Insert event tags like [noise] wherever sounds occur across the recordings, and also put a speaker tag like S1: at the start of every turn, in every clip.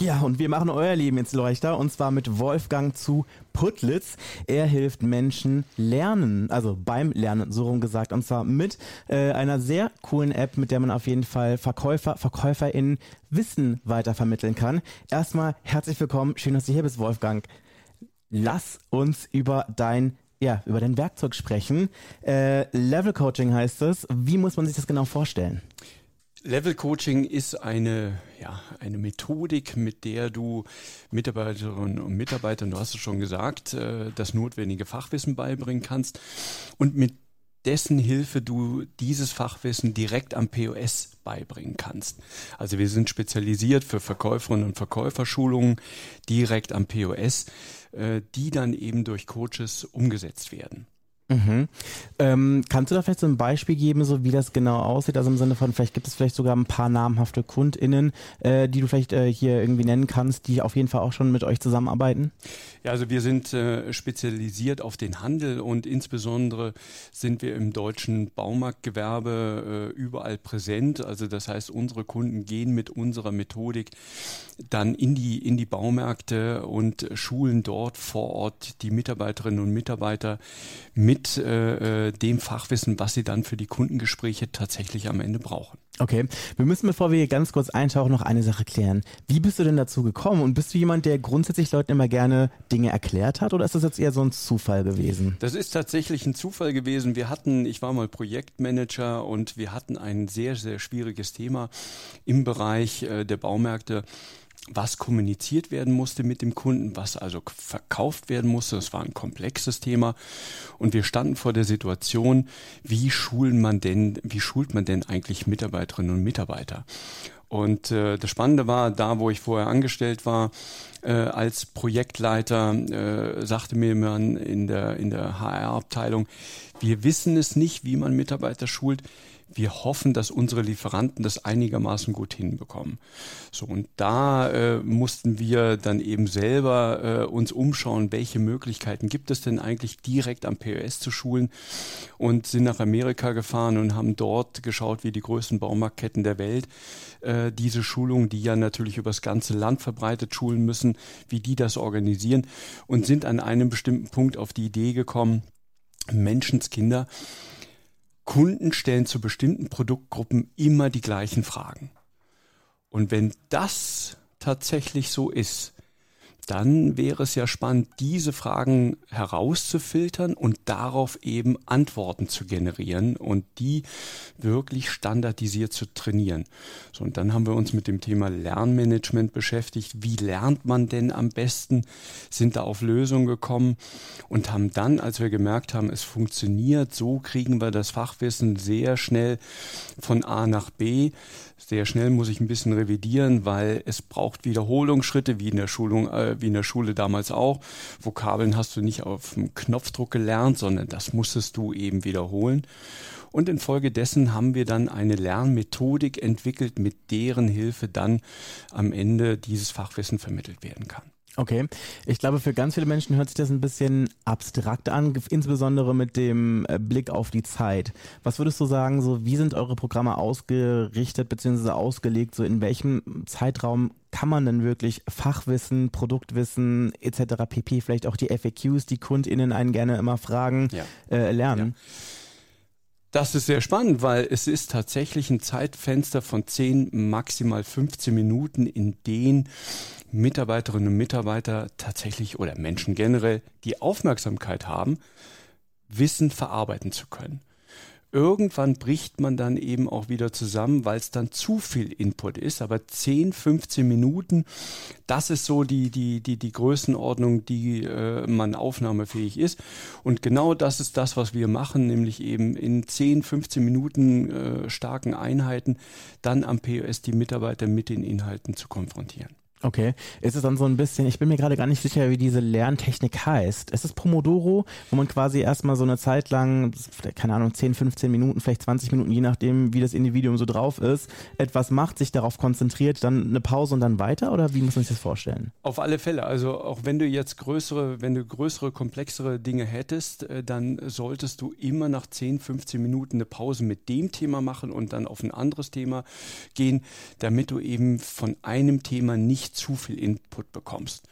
S1: Ja, und wir machen euer Leben jetzt leichter und zwar mit Wolfgang zu Putlitz. Er hilft Menschen lernen, also beim Lernen, so rum gesagt, und zwar mit äh, einer sehr coolen App, mit der man auf jeden Fall Verkäufer, VerkäuferInnen Wissen weitervermitteln kann. Erstmal herzlich willkommen, schön, dass du hier bist, Wolfgang. Lass uns über dein ja, über dein Werkzeug sprechen. Äh, Level Coaching heißt es. Wie muss man sich das genau vorstellen?
S2: Level Coaching ist eine, ja, eine Methodik, mit der du Mitarbeiterinnen und Mitarbeitern, du hast es schon gesagt, äh, das notwendige Fachwissen beibringen kannst und mit dessen Hilfe du dieses Fachwissen direkt am POS beibringen kannst. Also wir sind spezialisiert für Verkäuferinnen und Verkäuferschulungen direkt am POS, äh, die dann eben durch Coaches umgesetzt werden.
S1: Mhm. Ähm, kannst du da vielleicht so ein Beispiel geben, so wie das genau aussieht? Also im Sinne von, vielleicht gibt es vielleicht sogar ein paar namhafte KundInnen, äh, die du vielleicht äh, hier irgendwie nennen kannst, die auf jeden Fall auch schon mit euch zusammenarbeiten?
S2: Ja, also wir sind äh, spezialisiert auf den Handel und insbesondere sind wir im deutschen Baumarktgewerbe äh, überall präsent. Also das heißt, unsere Kunden gehen mit unserer Methodik dann in die, in die Baumärkte und schulen dort vor Ort die Mitarbeiterinnen und Mitarbeiter mit mit äh, äh, dem Fachwissen, was sie dann für die Kundengespräche tatsächlich am Ende brauchen.
S1: Okay, wir müssen, bevor wir hier ganz kurz eintauchen, noch eine Sache klären. Wie bist du denn dazu gekommen? Und bist du jemand, der grundsätzlich Leuten immer gerne Dinge erklärt hat? Oder ist das jetzt eher so ein Zufall gewesen?
S2: Das ist tatsächlich ein Zufall gewesen. Wir hatten, ich war mal Projektmanager und wir hatten ein sehr, sehr schwieriges Thema im Bereich äh, der Baumärkte was kommuniziert werden musste mit dem Kunden, was also verkauft werden musste. Das war ein komplexes Thema. Und wir standen vor der Situation, wie schulen man denn, wie schult man denn eigentlich Mitarbeiterinnen und Mitarbeiter? Und äh, das Spannende war, da wo ich vorher angestellt war, äh, als Projektleiter, äh, sagte mir man in der, in der HR-Abteilung, wir wissen es nicht, wie man Mitarbeiter schult wir hoffen, dass unsere Lieferanten das einigermaßen gut hinbekommen. So, und da äh, mussten wir dann eben selber äh, uns umschauen, welche Möglichkeiten gibt es denn eigentlich direkt am POS zu schulen und sind nach Amerika gefahren und haben dort geschaut, wie die größten Baumarktketten der Welt äh, diese Schulungen, die ja natürlich übers ganze Land verbreitet schulen müssen, wie die das organisieren und sind an einem bestimmten Punkt auf die Idee gekommen, Menschenskinder Kunden stellen zu bestimmten Produktgruppen immer die gleichen Fragen. Und wenn das tatsächlich so ist, dann wäre es ja spannend, diese Fragen herauszufiltern und darauf eben Antworten zu generieren und die wirklich standardisiert zu trainieren. So, und dann haben wir uns mit dem Thema Lernmanagement beschäftigt. Wie lernt man denn am besten? Sind da auf Lösungen gekommen und haben dann, als wir gemerkt haben, es funktioniert, so kriegen wir das Fachwissen sehr schnell von A nach B, sehr schnell muss ich ein bisschen revidieren, weil es braucht Wiederholungsschritte, wie in der Schulung, äh, wie in der Schule damals auch. Vokabeln hast du nicht auf dem Knopfdruck gelernt, sondern das musstest du eben wiederholen. Und infolgedessen haben wir dann eine Lernmethodik entwickelt, mit deren Hilfe dann am Ende dieses Fachwissen vermittelt werden kann.
S1: Okay, ich glaube, für ganz viele Menschen hört sich das ein bisschen abstrakt an, insbesondere mit dem äh, Blick auf die Zeit. Was würdest du sagen, so wie sind eure Programme ausgerichtet bzw. ausgelegt? So in welchem Zeitraum kann man denn wirklich Fachwissen, Produktwissen etc. pp. Vielleicht auch die FAQs, die KundInnen einen gerne immer fragen, ja. äh, lernen? Ja.
S2: Das ist sehr spannend, weil es ist tatsächlich ein Zeitfenster von 10, maximal 15 Minuten, in denen Mitarbeiterinnen und Mitarbeiter tatsächlich oder Menschen generell die Aufmerksamkeit haben, Wissen verarbeiten zu können. Irgendwann bricht man dann eben auch wieder zusammen, weil es dann zu viel Input ist. Aber 10, 15 Minuten, das ist so die, die, die, die Größenordnung, die äh, man aufnahmefähig ist. Und genau das ist das, was wir machen, nämlich eben in 10, 15 Minuten äh, starken Einheiten dann am POS die Mitarbeiter mit den Inhalten zu konfrontieren.
S1: Okay. Ist es dann so ein bisschen, ich bin mir gerade gar nicht sicher, wie diese Lerntechnik heißt. Ist es Pomodoro, wo man quasi erstmal so eine Zeit lang, keine Ahnung, 10, 15 Minuten, vielleicht 20 Minuten, je nachdem, wie das Individuum so drauf ist, etwas macht, sich darauf konzentriert, dann eine Pause und dann weiter? Oder wie muss man sich das vorstellen?
S2: Auf alle Fälle. Also auch wenn du jetzt größere, wenn du größere, komplexere Dinge hättest, äh, dann solltest du immer nach 10, 15 Minuten eine Pause mit dem Thema machen und dann auf ein anderes Thema gehen, damit du eben von einem Thema nicht nicht zu viel Input bekommst.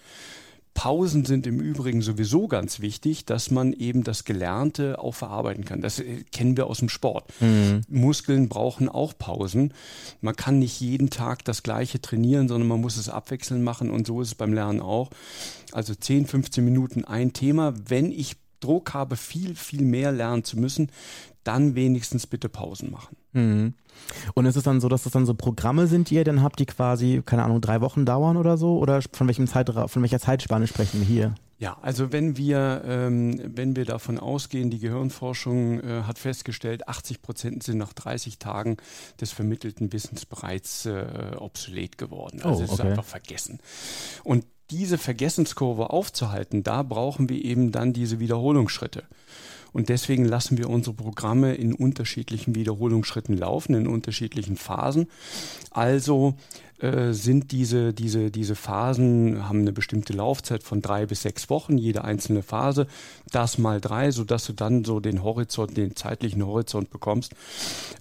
S2: Pausen sind im Übrigen sowieso ganz wichtig, dass man eben das Gelernte auch verarbeiten kann. Das äh, kennen wir aus dem Sport. Mhm. Muskeln brauchen auch Pausen. Man kann nicht jeden Tag das Gleiche trainieren, sondern man muss es abwechselnd machen und so ist es beim Lernen auch. Also 10, 15 Minuten ein Thema. Wenn ich Druck habe, viel, viel mehr lernen zu müssen, dann wenigstens bitte Pausen machen.
S1: Mhm. Und ist es dann so, dass das dann so Programme sind, die ihr dann habt, die quasi, keine Ahnung, drei Wochen dauern oder so? Oder von, welchem Zeitraum, von welcher Zeitspanne sprechen wir hier?
S2: Ja, also wenn wir, ähm, wenn wir davon ausgehen, die Gehirnforschung äh, hat festgestellt, 80 Prozent sind nach 30 Tagen des vermittelten Wissens bereits äh, obsolet geworden. Also oh, es ist einfach vergessen. Und diese Vergessenskurve aufzuhalten, da brauchen wir eben dann diese Wiederholungsschritte. Und deswegen lassen wir unsere Programme in unterschiedlichen Wiederholungsschritten laufen, in unterschiedlichen Phasen. Also äh, sind diese, diese, diese Phasen, haben eine bestimmte Laufzeit von drei bis sechs Wochen, jede einzelne Phase, das mal drei, sodass du dann so den Horizont, den zeitlichen Horizont bekommst,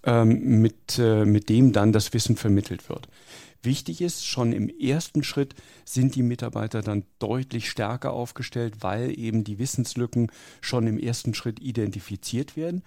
S2: ähm, mit, äh, mit dem dann das Wissen vermittelt wird. Wichtig ist, schon im ersten Schritt sind die Mitarbeiter dann deutlich stärker aufgestellt, weil eben die Wissenslücken schon im ersten Schritt identifiziert werden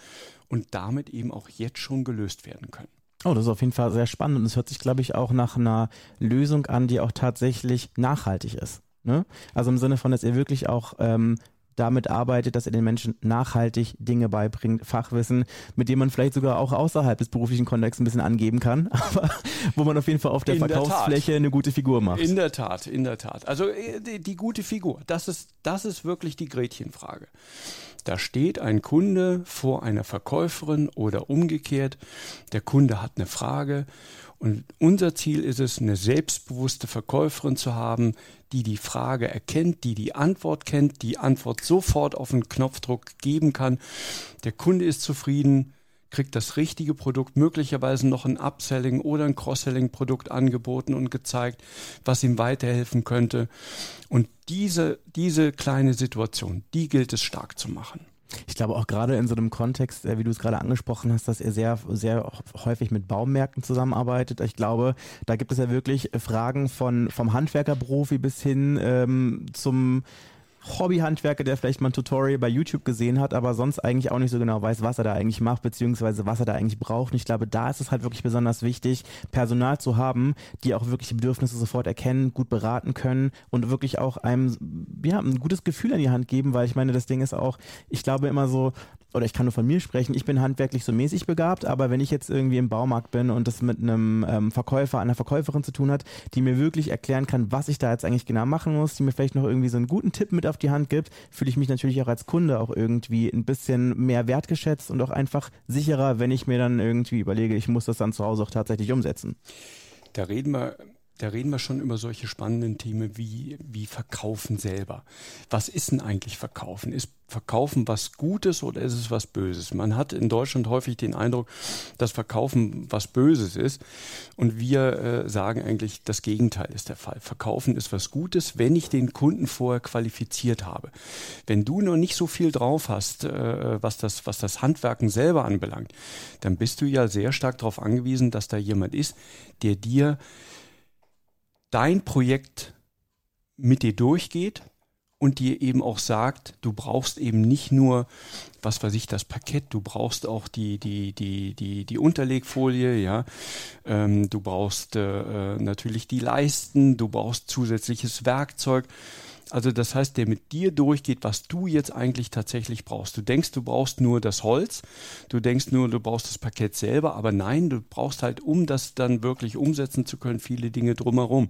S2: und damit eben auch jetzt schon gelöst werden können.
S1: Oh, das ist auf jeden Fall sehr spannend und es hört sich, glaube ich, auch nach einer Lösung an, die auch tatsächlich nachhaltig ist. Ne? Also im Sinne von, dass ihr wirklich auch ähm, damit arbeitet, dass er den Menschen nachhaltig Dinge beibringt, Fachwissen, mit dem man vielleicht sogar auch außerhalb des beruflichen Kontexts ein bisschen angeben kann, [laughs] aber wo man auf jeden Fall auf der in Verkaufsfläche der eine gute Figur macht.
S2: In der Tat, in der Tat. Also äh, die, die gute Figur, das ist, das ist wirklich die Gretchenfrage. Da steht ein Kunde vor einer Verkäuferin oder umgekehrt. Der Kunde hat eine Frage und unser Ziel ist es, eine selbstbewusste Verkäuferin zu haben, die die Frage erkennt, die die Antwort kennt, die Antwort sofort auf einen Knopfdruck geben kann. Der Kunde ist zufrieden, kriegt das richtige Produkt, möglicherweise noch ein Upselling oder ein Cross-Selling-Produkt angeboten und gezeigt, was ihm weiterhelfen könnte. Und diese, diese kleine Situation, die gilt es stark zu machen.
S1: Ich glaube auch gerade in so einem Kontext, äh, wie du es gerade angesprochen hast, dass er sehr, sehr häufig mit Baumärkten zusammenarbeitet. Ich glaube, da gibt es ja wirklich Fragen von vom Handwerkerprofi bis hin ähm, zum Hobbyhandwerker, der vielleicht mal ein Tutorial bei YouTube gesehen hat, aber sonst eigentlich auch nicht so genau weiß, was er da eigentlich macht, beziehungsweise was er da eigentlich braucht. Und ich glaube, da ist es halt wirklich besonders wichtig, Personal zu haben, die auch wirklich die Bedürfnisse sofort erkennen, gut beraten können und wirklich auch einem, ja, ein gutes Gefühl an die Hand geben, weil ich meine, das Ding ist auch, ich glaube immer so, oder ich kann nur von mir sprechen, ich bin handwerklich so mäßig begabt, aber wenn ich jetzt irgendwie im Baumarkt bin und das mit einem ähm, Verkäufer, einer Verkäuferin zu tun hat, die mir wirklich erklären kann, was ich da jetzt eigentlich genau machen muss, die mir vielleicht noch irgendwie so einen guten Tipp mit auf die Hand gibt, fühle ich mich natürlich auch als Kunde auch irgendwie ein bisschen mehr wertgeschätzt und auch einfach sicherer, wenn ich mir dann irgendwie überlege, ich muss das dann zu Hause auch tatsächlich umsetzen.
S2: Da reden wir da reden wir schon über solche spannenden Themen wie, wie Verkaufen selber. Was ist denn eigentlich Verkaufen? Ist Verkaufen was Gutes oder ist es was Böses? Man hat in Deutschland häufig den Eindruck, dass Verkaufen was Böses ist. Und wir äh, sagen eigentlich, das Gegenteil ist der Fall. Verkaufen ist was Gutes, wenn ich den Kunden vorher qualifiziert habe. Wenn du noch nicht so viel drauf hast, äh, was, das, was das Handwerken selber anbelangt, dann bist du ja sehr stark darauf angewiesen, dass da jemand ist, der dir dein Projekt mit dir durchgeht und dir eben auch sagt, du brauchst eben nicht nur, was weiß ich, das Parkett, du brauchst auch die, die, die, die, die Unterlegfolie, ja, ähm, du brauchst äh, natürlich die Leisten, du brauchst zusätzliches Werkzeug. Also das heißt, der mit dir durchgeht, was du jetzt eigentlich tatsächlich brauchst. Du denkst, du brauchst nur das Holz, du denkst nur, du brauchst das Parkett selber, aber nein, du brauchst halt, um das dann wirklich umsetzen zu können, viele Dinge drumherum.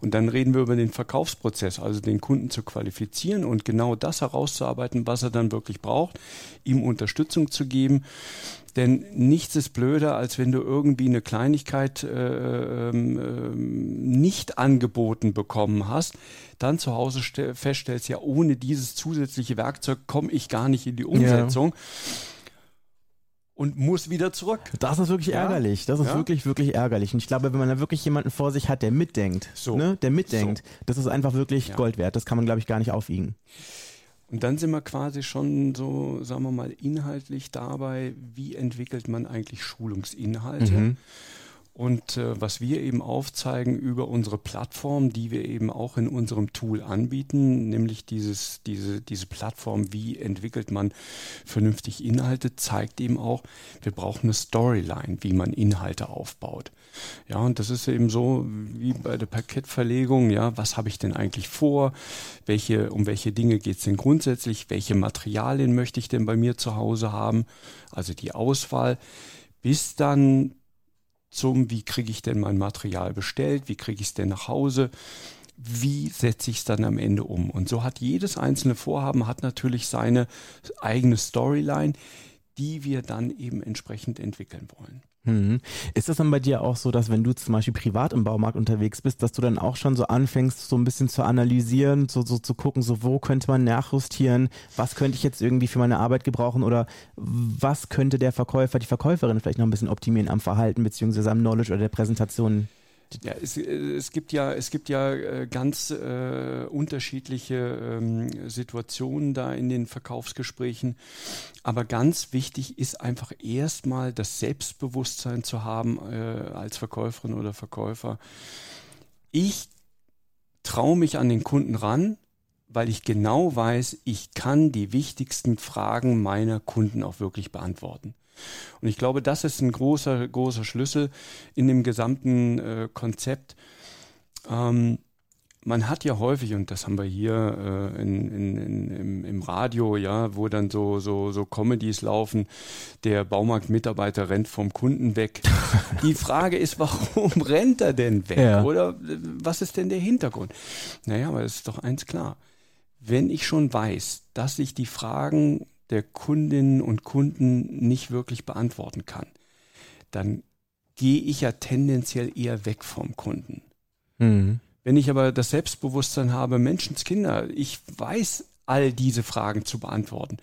S2: Und dann reden wir über den Verkaufsprozess, also den Kunden zu qualifizieren und genau das herauszuarbeiten, was er dann wirklich braucht, ihm Unterstützung zu geben, Denn nichts ist blöder, als wenn du irgendwie eine Kleinigkeit äh, ähm nicht angeboten bekommen hast, dann zu Hause feststellst, ja, ohne dieses zusätzliche Werkzeug komme ich gar nicht in die Umsetzung. Ja und muss wieder zurück.
S1: Das ist wirklich ja? ärgerlich. Das ist ja? wirklich, wirklich ärgerlich. Und ich glaube, wenn man da wirklich jemanden vor sich hat, der mitdenkt, so. ne, der mitdenkt, so. das ist einfach wirklich ja. Gold wert. Das kann man, glaube ich, gar nicht aufwiegen.
S2: Und dann sind wir quasi schon so, sagen wir mal, inhaltlich dabei, wie entwickelt man eigentlich Schulungsinhalte. Mhm. Und äh, was wir eben aufzeigen über unsere Plattform, die wir eben auch in unserem Tool anbieten, nämlich dieses, diese, diese Plattform, wie entwickelt man vernünftig Inhalte, zeigt eben auch, wir brauchen eine Storyline, wie man Inhalte aufbaut. Ja, und das ist eben so wie bei der Parkettverlegung, ja, was habe ich denn eigentlich vor? Welche, um welche Dinge geht es denn grundsätzlich? Welche Materialien möchte ich denn bei mir zu Hause haben? Also die Auswahl, bis dann zum, wie kriege ich denn mein Material bestellt, wie kriege ich es denn nach Hause, wie setze ich es dann am Ende um. Und so hat jedes einzelne Vorhaben hat natürlich seine eigene Storyline, die wir dann eben entsprechend entwickeln wollen.
S1: Hm. Ist das dann bei dir auch so, dass wenn du zum Beispiel privat im Baumarkt unterwegs bist, dass du dann auch schon so anfängst, so ein bisschen zu analysieren, so, so zu gucken, so wo könnte man nachjustieren, was könnte ich jetzt irgendwie für meine Arbeit gebrauchen oder was könnte der Verkäufer, die Verkäuferin vielleicht noch ein bisschen optimieren am Verhalten beziehungsweise am Knowledge oder der Präsentation?
S2: Ja, es, es, gibt ja, es gibt ja äh, ganz äh, unterschiedliche ähm, Situationen da in den Verkaufsgesprächen. Aber ganz wichtig ist einfach erstmal das Selbstbewusstsein zu haben äh, als Verkäuferin oder Verkäufer. Ich traue mich an den Kunden ran, weil ich genau weiß, ich kann die wichtigsten Fragen meiner Kunden auch wirklich beantworten. Und ich glaube, das ist ein großer, großer Schlüssel in dem gesamten äh, Konzept. Ähm, man hat ja häufig, und das haben wir hier äh, in, in, in, im, im, Radio, ja, wo dann so, so, so Comedies laufen, der Baumarktmitarbeiter rennt vom Kunden weg. [laughs] Die Frage ist, warum [laughs] rennt er denn weg? Ja. Oder äh, was ist denn der Hintergrund? Naja, aber es ist doch eins klar. Wenn ich schon weiß, dass ich die Fragen der Kundinnen und Kunden nicht wirklich beantworten kann, dann gehe ich ja tendenziell eher weg vom Kunden. Mhm. Wenn ich aber das Selbstbewusstsein habe, Menschenskinder, ich weiß all diese Fragen zu beantworten,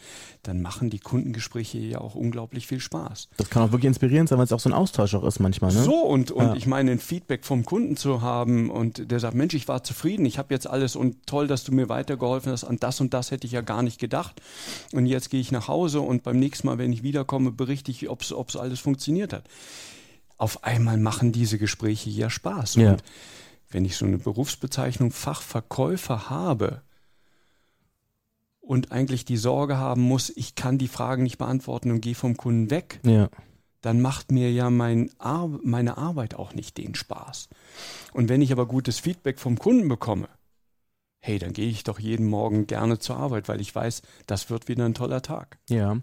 S2: dann machen die Kundengespräche ja auch unglaublich viel Spaß.
S1: Das kann auch wirklich inspirierend sein, weil es auch so ein Austausch auch ist manchmal. Ne?
S2: So, und, und ja. ich meine, ein Feedback vom Kunden zu haben und der sagt, Mensch, ich war zufrieden, ich habe jetzt alles und toll, dass du mir weitergeholfen hast, an das und das hätte ich ja gar nicht gedacht. Und jetzt gehe ich nach Hause und beim nächsten Mal, wenn ich wiederkomme, berichte ich, ob es alles funktioniert hat. Auf einmal machen diese Gespräche ja Spaß. Ja. Und wenn ich so eine Berufsbezeichnung Fachverkäufer habe, und eigentlich die Sorge haben muss, ich kann die Fragen nicht beantworten und gehe vom Kunden weg, ja. dann macht mir ja mein Ar meine Arbeit auch nicht den Spaß. Und wenn ich aber gutes Feedback vom Kunden bekomme, hey, dann gehe ich doch jeden Morgen gerne zur Arbeit, weil ich weiß, das wird wieder ein toller Tag.
S1: Ja.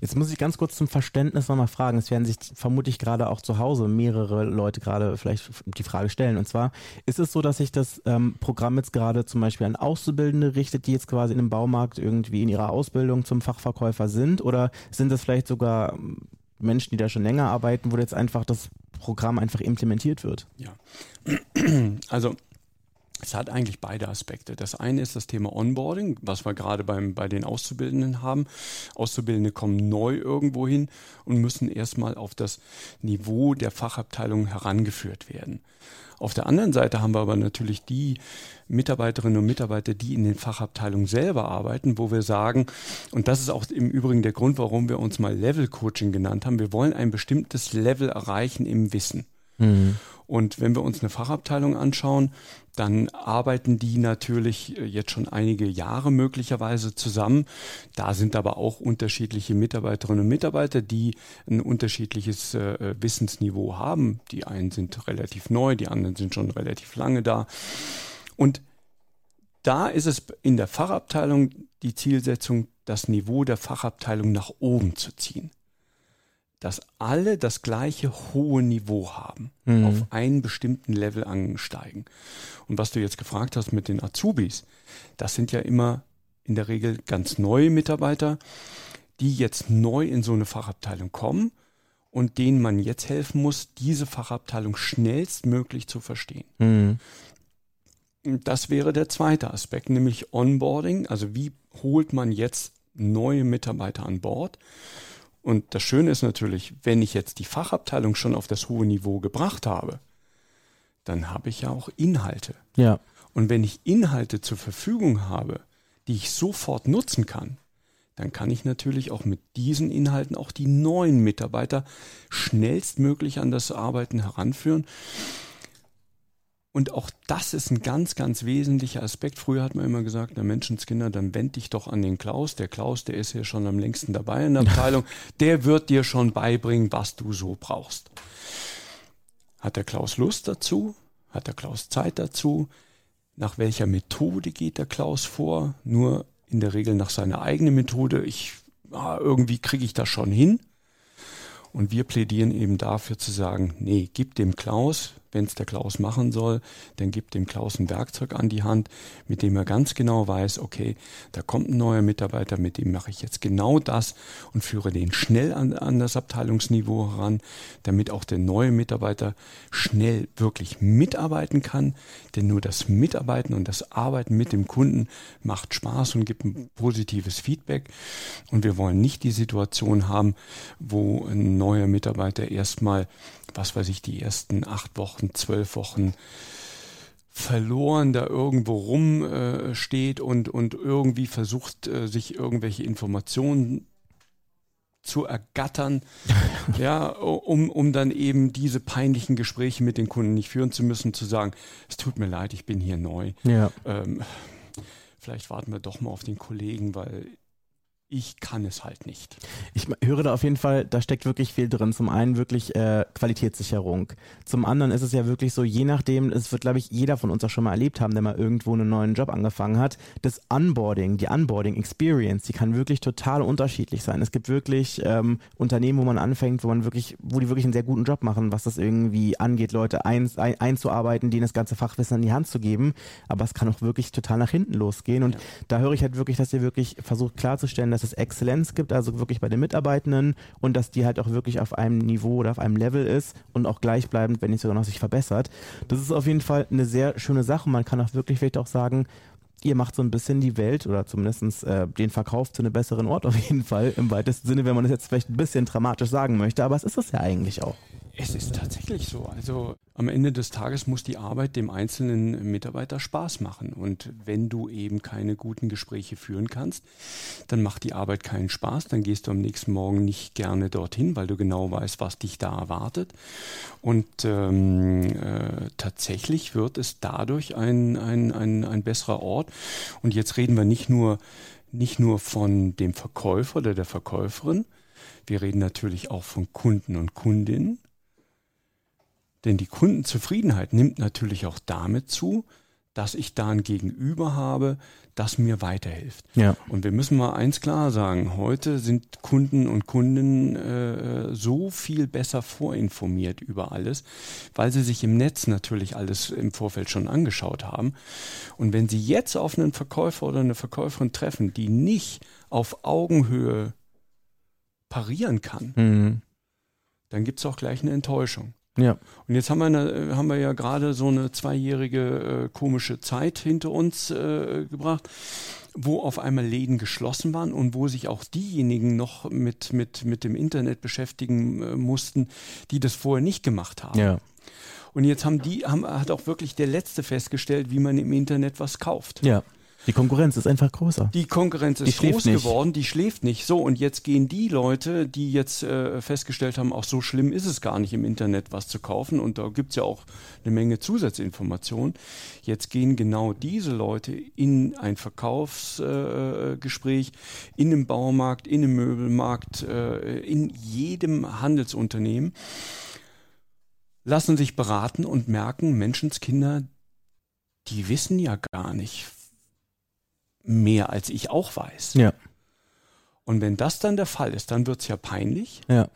S1: Jetzt muss ich ganz kurz zum Verständnis nochmal fragen. Es werden sich vermutlich gerade auch zu Hause mehrere Leute gerade vielleicht die Frage stellen. Und zwar, ist es so, dass sich das ähm, Programm jetzt gerade zum Beispiel an Auszubildende richtet, die jetzt quasi in einem Baumarkt irgendwie in ihrer Ausbildung zum Fachverkäufer sind? Oder sind das vielleicht sogar ähm, Menschen, die da schon länger arbeiten, wo jetzt einfach das Programm einfach implementiert wird?
S2: Ja. [clears throat] Also es hat eigentlich beide Aspekte. Das eine ist das Thema Onboarding, was wir gerade beim, bei den Auszubildenden haben. Auszubildende kommen neu irgendwo hin und müssen erstmal auf das Niveau der Fachabteilung herangeführt werden. Auf der anderen Seite haben wir aber natürlich die Mitarbeiterinnen und Mitarbeiter, die in den Fachabteilungen selber arbeiten, wo wir sagen, und das ist auch im Übrigen der Grund, warum wir uns mal Level Coaching genannt haben, wir wollen ein bestimmtes Level erreichen im Wissen. Mhm. Und wenn wir uns eine Fachabteilung anschauen, dann arbeiten die natürlich äh, jetzt schon einige Jahre möglicherweise zusammen. Da sind aber auch unterschiedliche Mitarbeiterinnen und Mitarbeiter, die ein unterschiedliches äh, Wissensniveau haben. Die einen sind relativ neu, die anderen sind schon relativ lange da. Und da ist es in der Fachabteilung die Zielsetzung, das Niveau der Fachabteilung nach oben zu ziehen dass alle das gleiche hohe Niveau haben, mhm. auf einen bestimmten Level ansteigen. Und was du jetzt gefragt hast mit den Azubis, das sind ja immer in der Regel ganz neue Mitarbeiter, die jetzt neu in so eine Fachabteilung kommen und denen man jetzt helfen muss, diese Fachabteilung schnellstmöglich zu verstehen.
S1: Mhm.
S2: Das wäre der zweite Aspekt, nämlich Onboarding. Also wie holt man jetzt neue Mitarbeiter an Bord? Und das Schöne ist natürlich, wenn ich jetzt die Fachabteilung schon auf das hohe Niveau gebracht habe, dann habe ich ja auch Inhalte.
S1: Ja.
S2: Und wenn ich Inhalte zur Verfügung habe, die ich sofort nutzen kann, dann kann ich natürlich auch mit diesen Inhalten auch die neuen Mitarbeiter schnellstmöglich an das Arbeiten heranführen. Und auch das ist ein ganz, ganz wesentlicher Aspekt. Früher hat man immer gesagt, na Menschenskinder, dann wend dich doch an den Klaus. Der Klaus, der ist ja schon am längsten dabei in der [laughs] Abteilung. Der wird dir schon beibringen, was du so brauchst. Hat der Klaus Lust dazu? Hat der Klaus Zeit dazu? Nach welcher Methode geht der Klaus vor? Nur in der Regel nach seiner eigenen Methode. Ich, ah, irgendwie kriege ich das schon hin. Und wir plädieren eben dafür zu sagen, nee, gib dem Klaus, wenn es der Klaus machen soll, dann gibt dem Klaus ein Werkzeug an die Hand, mit dem er ganz genau weiß, okay, da kommt ein neuer Mitarbeiter, mit dem mache ich jetzt genau das und führe den schnell an, an das Abteilungsniveau heran, damit auch der neue Mitarbeiter schnell wirklich mitarbeiten kann. Denn nur das Mitarbeiten und das Arbeiten mit dem Kunden macht Spaß und gibt ein positives Feedback. Und wir wollen nicht die Situation haben, wo ein neuer Mitarbeiter erstmal was weiß ich, die ersten acht Wochen, zwölf Wochen verloren da irgendwo rumsteht äh, und, und irgendwie versucht, äh, sich irgendwelche Informationen zu ergattern, [laughs] ja, um, um dann eben diese peinlichen Gespräche mit den Kunden nicht führen zu müssen, zu sagen, es tut mir leid, ich bin hier neu.
S1: Ja.
S2: Ähm, vielleicht warten wir doch mal auf den Kollegen, weil ich kann es halt nicht.
S1: Ich höre da auf jeden Fall, da steckt wirklich viel drin. Zum einen wirklich äh, Qualitätssicherung. Zum anderen ist es ja wirklich so, je nachdem, es wird, glaube ich, jeder von uns auch schon mal erlebt haben, der mal irgendwo einen neuen Job angefangen hat. Das Onboarding, die Onboarding-Experience, die kann wirklich total unterschiedlich sein. Es gibt wirklich ähm, Unternehmen, wo man anfängt, wo man wirklich, wo die wirklich einen sehr guten Job machen, was das irgendwie angeht, Leute ein, ein, einzuarbeiten, denen das ganze Fachwissen an die Hand zu geben. Aber es kann auch wirklich total nach hinten losgehen. Und ja. da höre ich halt wirklich, dass ihr wirklich versucht klarzustellen, dass es Exzellenz gibt, also wirklich bei den Mitarbeitenden und dass die halt auch wirklich auf einem Niveau oder auf einem Level ist und auch gleichbleibend, wenn nicht sogar noch sich verbessert. Das ist auf jeden Fall eine sehr schöne Sache. Man kann auch wirklich vielleicht auch sagen, ihr macht so ein bisschen die Welt oder zumindest äh, den Verkauf zu einem besseren Ort auf jeden Fall im weitesten Sinne, wenn man das jetzt vielleicht ein bisschen dramatisch sagen möchte, aber es ist es ja eigentlich auch.
S2: Es ist tatsächlich so. Also am Ende des Tages muss die Arbeit dem einzelnen Mitarbeiter Spaß machen. Und wenn du eben keine guten Gespräche führen kannst, dann macht die Arbeit keinen Spaß. Dann gehst du am nächsten Morgen nicht gerne dorthin, weil du genau weißt, was dich da erwartet. Und ähm, äh, tatsächlich wird es dadurch ein, ein, ein, ein besserer Ort. Und jetzt reden wir nicht nur, nicht nur von dem Verkäufer oder der Verkäuferin, wir reden natürlich auch von Kunden und Kundinnen. Denn die Kundenzufriedenheit nimmt natürlich auch damit zu, dass ich da ein Gegenüber habe, das mir weiterhilft.
S1: Ja.
S2: Und wir müssen mal eins klar sagen, heute sind Kunden und Kundinnen äh, so viel besser vorinformiert über alles, weil sie sich im Netz natürlich alles im Vorfeld schon angeschaut haben. Und wenn sie jetzt auf einen Verkäufer oder eine Verkäuferin treffen, die nicht auf Augenhöhe parieren kann,
S1: mhm.
S2: dann gibt es auch gleich eine Enttäuschung.
S1: Ja.
S2: Und jetzt haben wir, eine, haben wir ja gerade so eine zweijährige äh, komische Zeit hinter uns äh, gebracht, wo auf einmal Läden geschlossen waren und wo sich auch diejenigen noch mit, mit, mit dem Internet beschäftigen äh, mussten, die das vorher nicht gemacht haben.
S1: Ja.
S2: Und jetzt haben die, haben, hat auch wirklich der Letzte festgestellt, wie man im Internet was kauft.
S1: Ja. Die Konkurrenz ist einfach größer.
S2: Die Konkurrenz ist die groß geworden, die schläft nicht. So, und jetzt gehen die Leute, die jetzt äh, festgestellt haben, auch so schlimm ist es gar nicht im Internet was zu kaufen. Und da gibt es ja auch eine Menge Zusatzinformationen. Jetzt gehen genau diese Leute in ein Verkaufsgespräch, äh, in einem Baumarkt, in einem Möbelmarkt, äh, in jedem Handelsunternehmen, lassen sich beraten und merken, Menschenskinder, die wissen ja gar nicht, mehr als ich auch weiß.
S1: Ja.
S2: Und wenn das dann der Fall ist, dann wird es ja peinlich.
S1: Ja.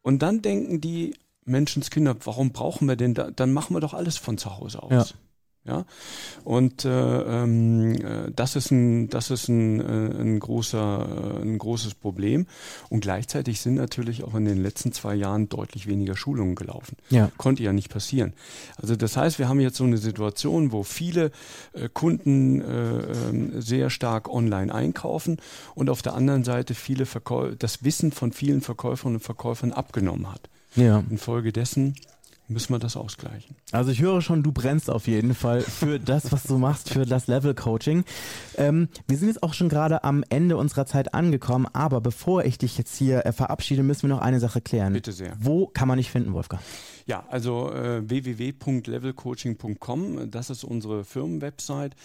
S2: Und dann denken die Menschenskinder, warum brauchen wir denn da? Dann machen wir doch alles von zu Hause aus.
S1: Ja.
S2: Ja, und äh, ähm, äh, das ist ein, das ist ein, äh, ein großer, äh, ein großes Problem. Und gleichzeitig sind natürlich auch in den letzten zwei Jahren deutlich weniger Schulungen gelaufen.
S1: Ja.
S2: Konnte ja nicht passieren. Also das heißt, wir haben jetzt so eine Situation, wo viele äh, Kunden äh, ähm, sehr stark online einkaufen und auf der anderen Seite viele Verkäu das Wissen von vielen Verkäuferinnen und Verkäufern abgenommen hat.
S1: Ja.
S2: Infolgedessen müssen wir das ausgleichen.
S1: Also ich höre schon, du brennst auf jeden Fall für das, was du machst, für das Level Coaching. Ähm, wir sind jetzt auch schon gerade am Ende unserer Zeit angekommen, aber bevor ich dich jetzt hier äh, verabschiede, müssen wir noch eine Sache klären.
S2: Bitte sehr.
S1: Wo kann man dich finden, Wolfgang?
S2: Ja, also äh, www.levelcoaching.com, das ist unsere Firmenwebsite.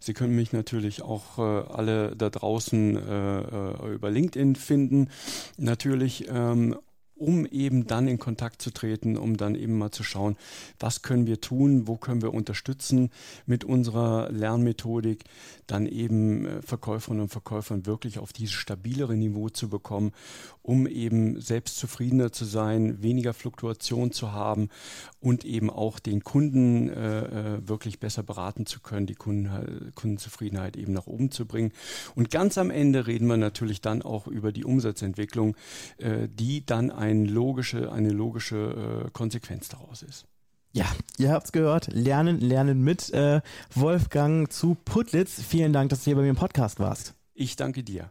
S2: Sie können mich natürlich auch äh, alle da draußen äh, äh über LinkedIn finden. Natürlich ähm, um eben dann in Kontakt zu treten, um dann eben mal zu schauen, was können wir tun, wo können wir unterstützen mit unserer Lernmethodik, dann eben äh, Verkäuferinnen und Verkäufern wirklich auf dieses stabilere Niveau zu bekommen, um eben selbst zufriedener zu sein, weniger Fluktuation zu haben und eben auch den Kunden äh, äh wirklich besser beraten zu können, die Kunden, Kundenzufriedenheit eben nach oben zu bringen. Und ganz am Ende reden wir natürlich dann auch über die Umsatzentwicklung, äh, die dann ein logische, eine logische äh, Konsequenz daraus ist.
S1: Ja, ihr habt's gehört. Lernen, lernen mit äh, Wolfgang zu Putlitz. Vielen Dank, dass du hier bei mir im Podcast warst.
S2: Ich danke dir.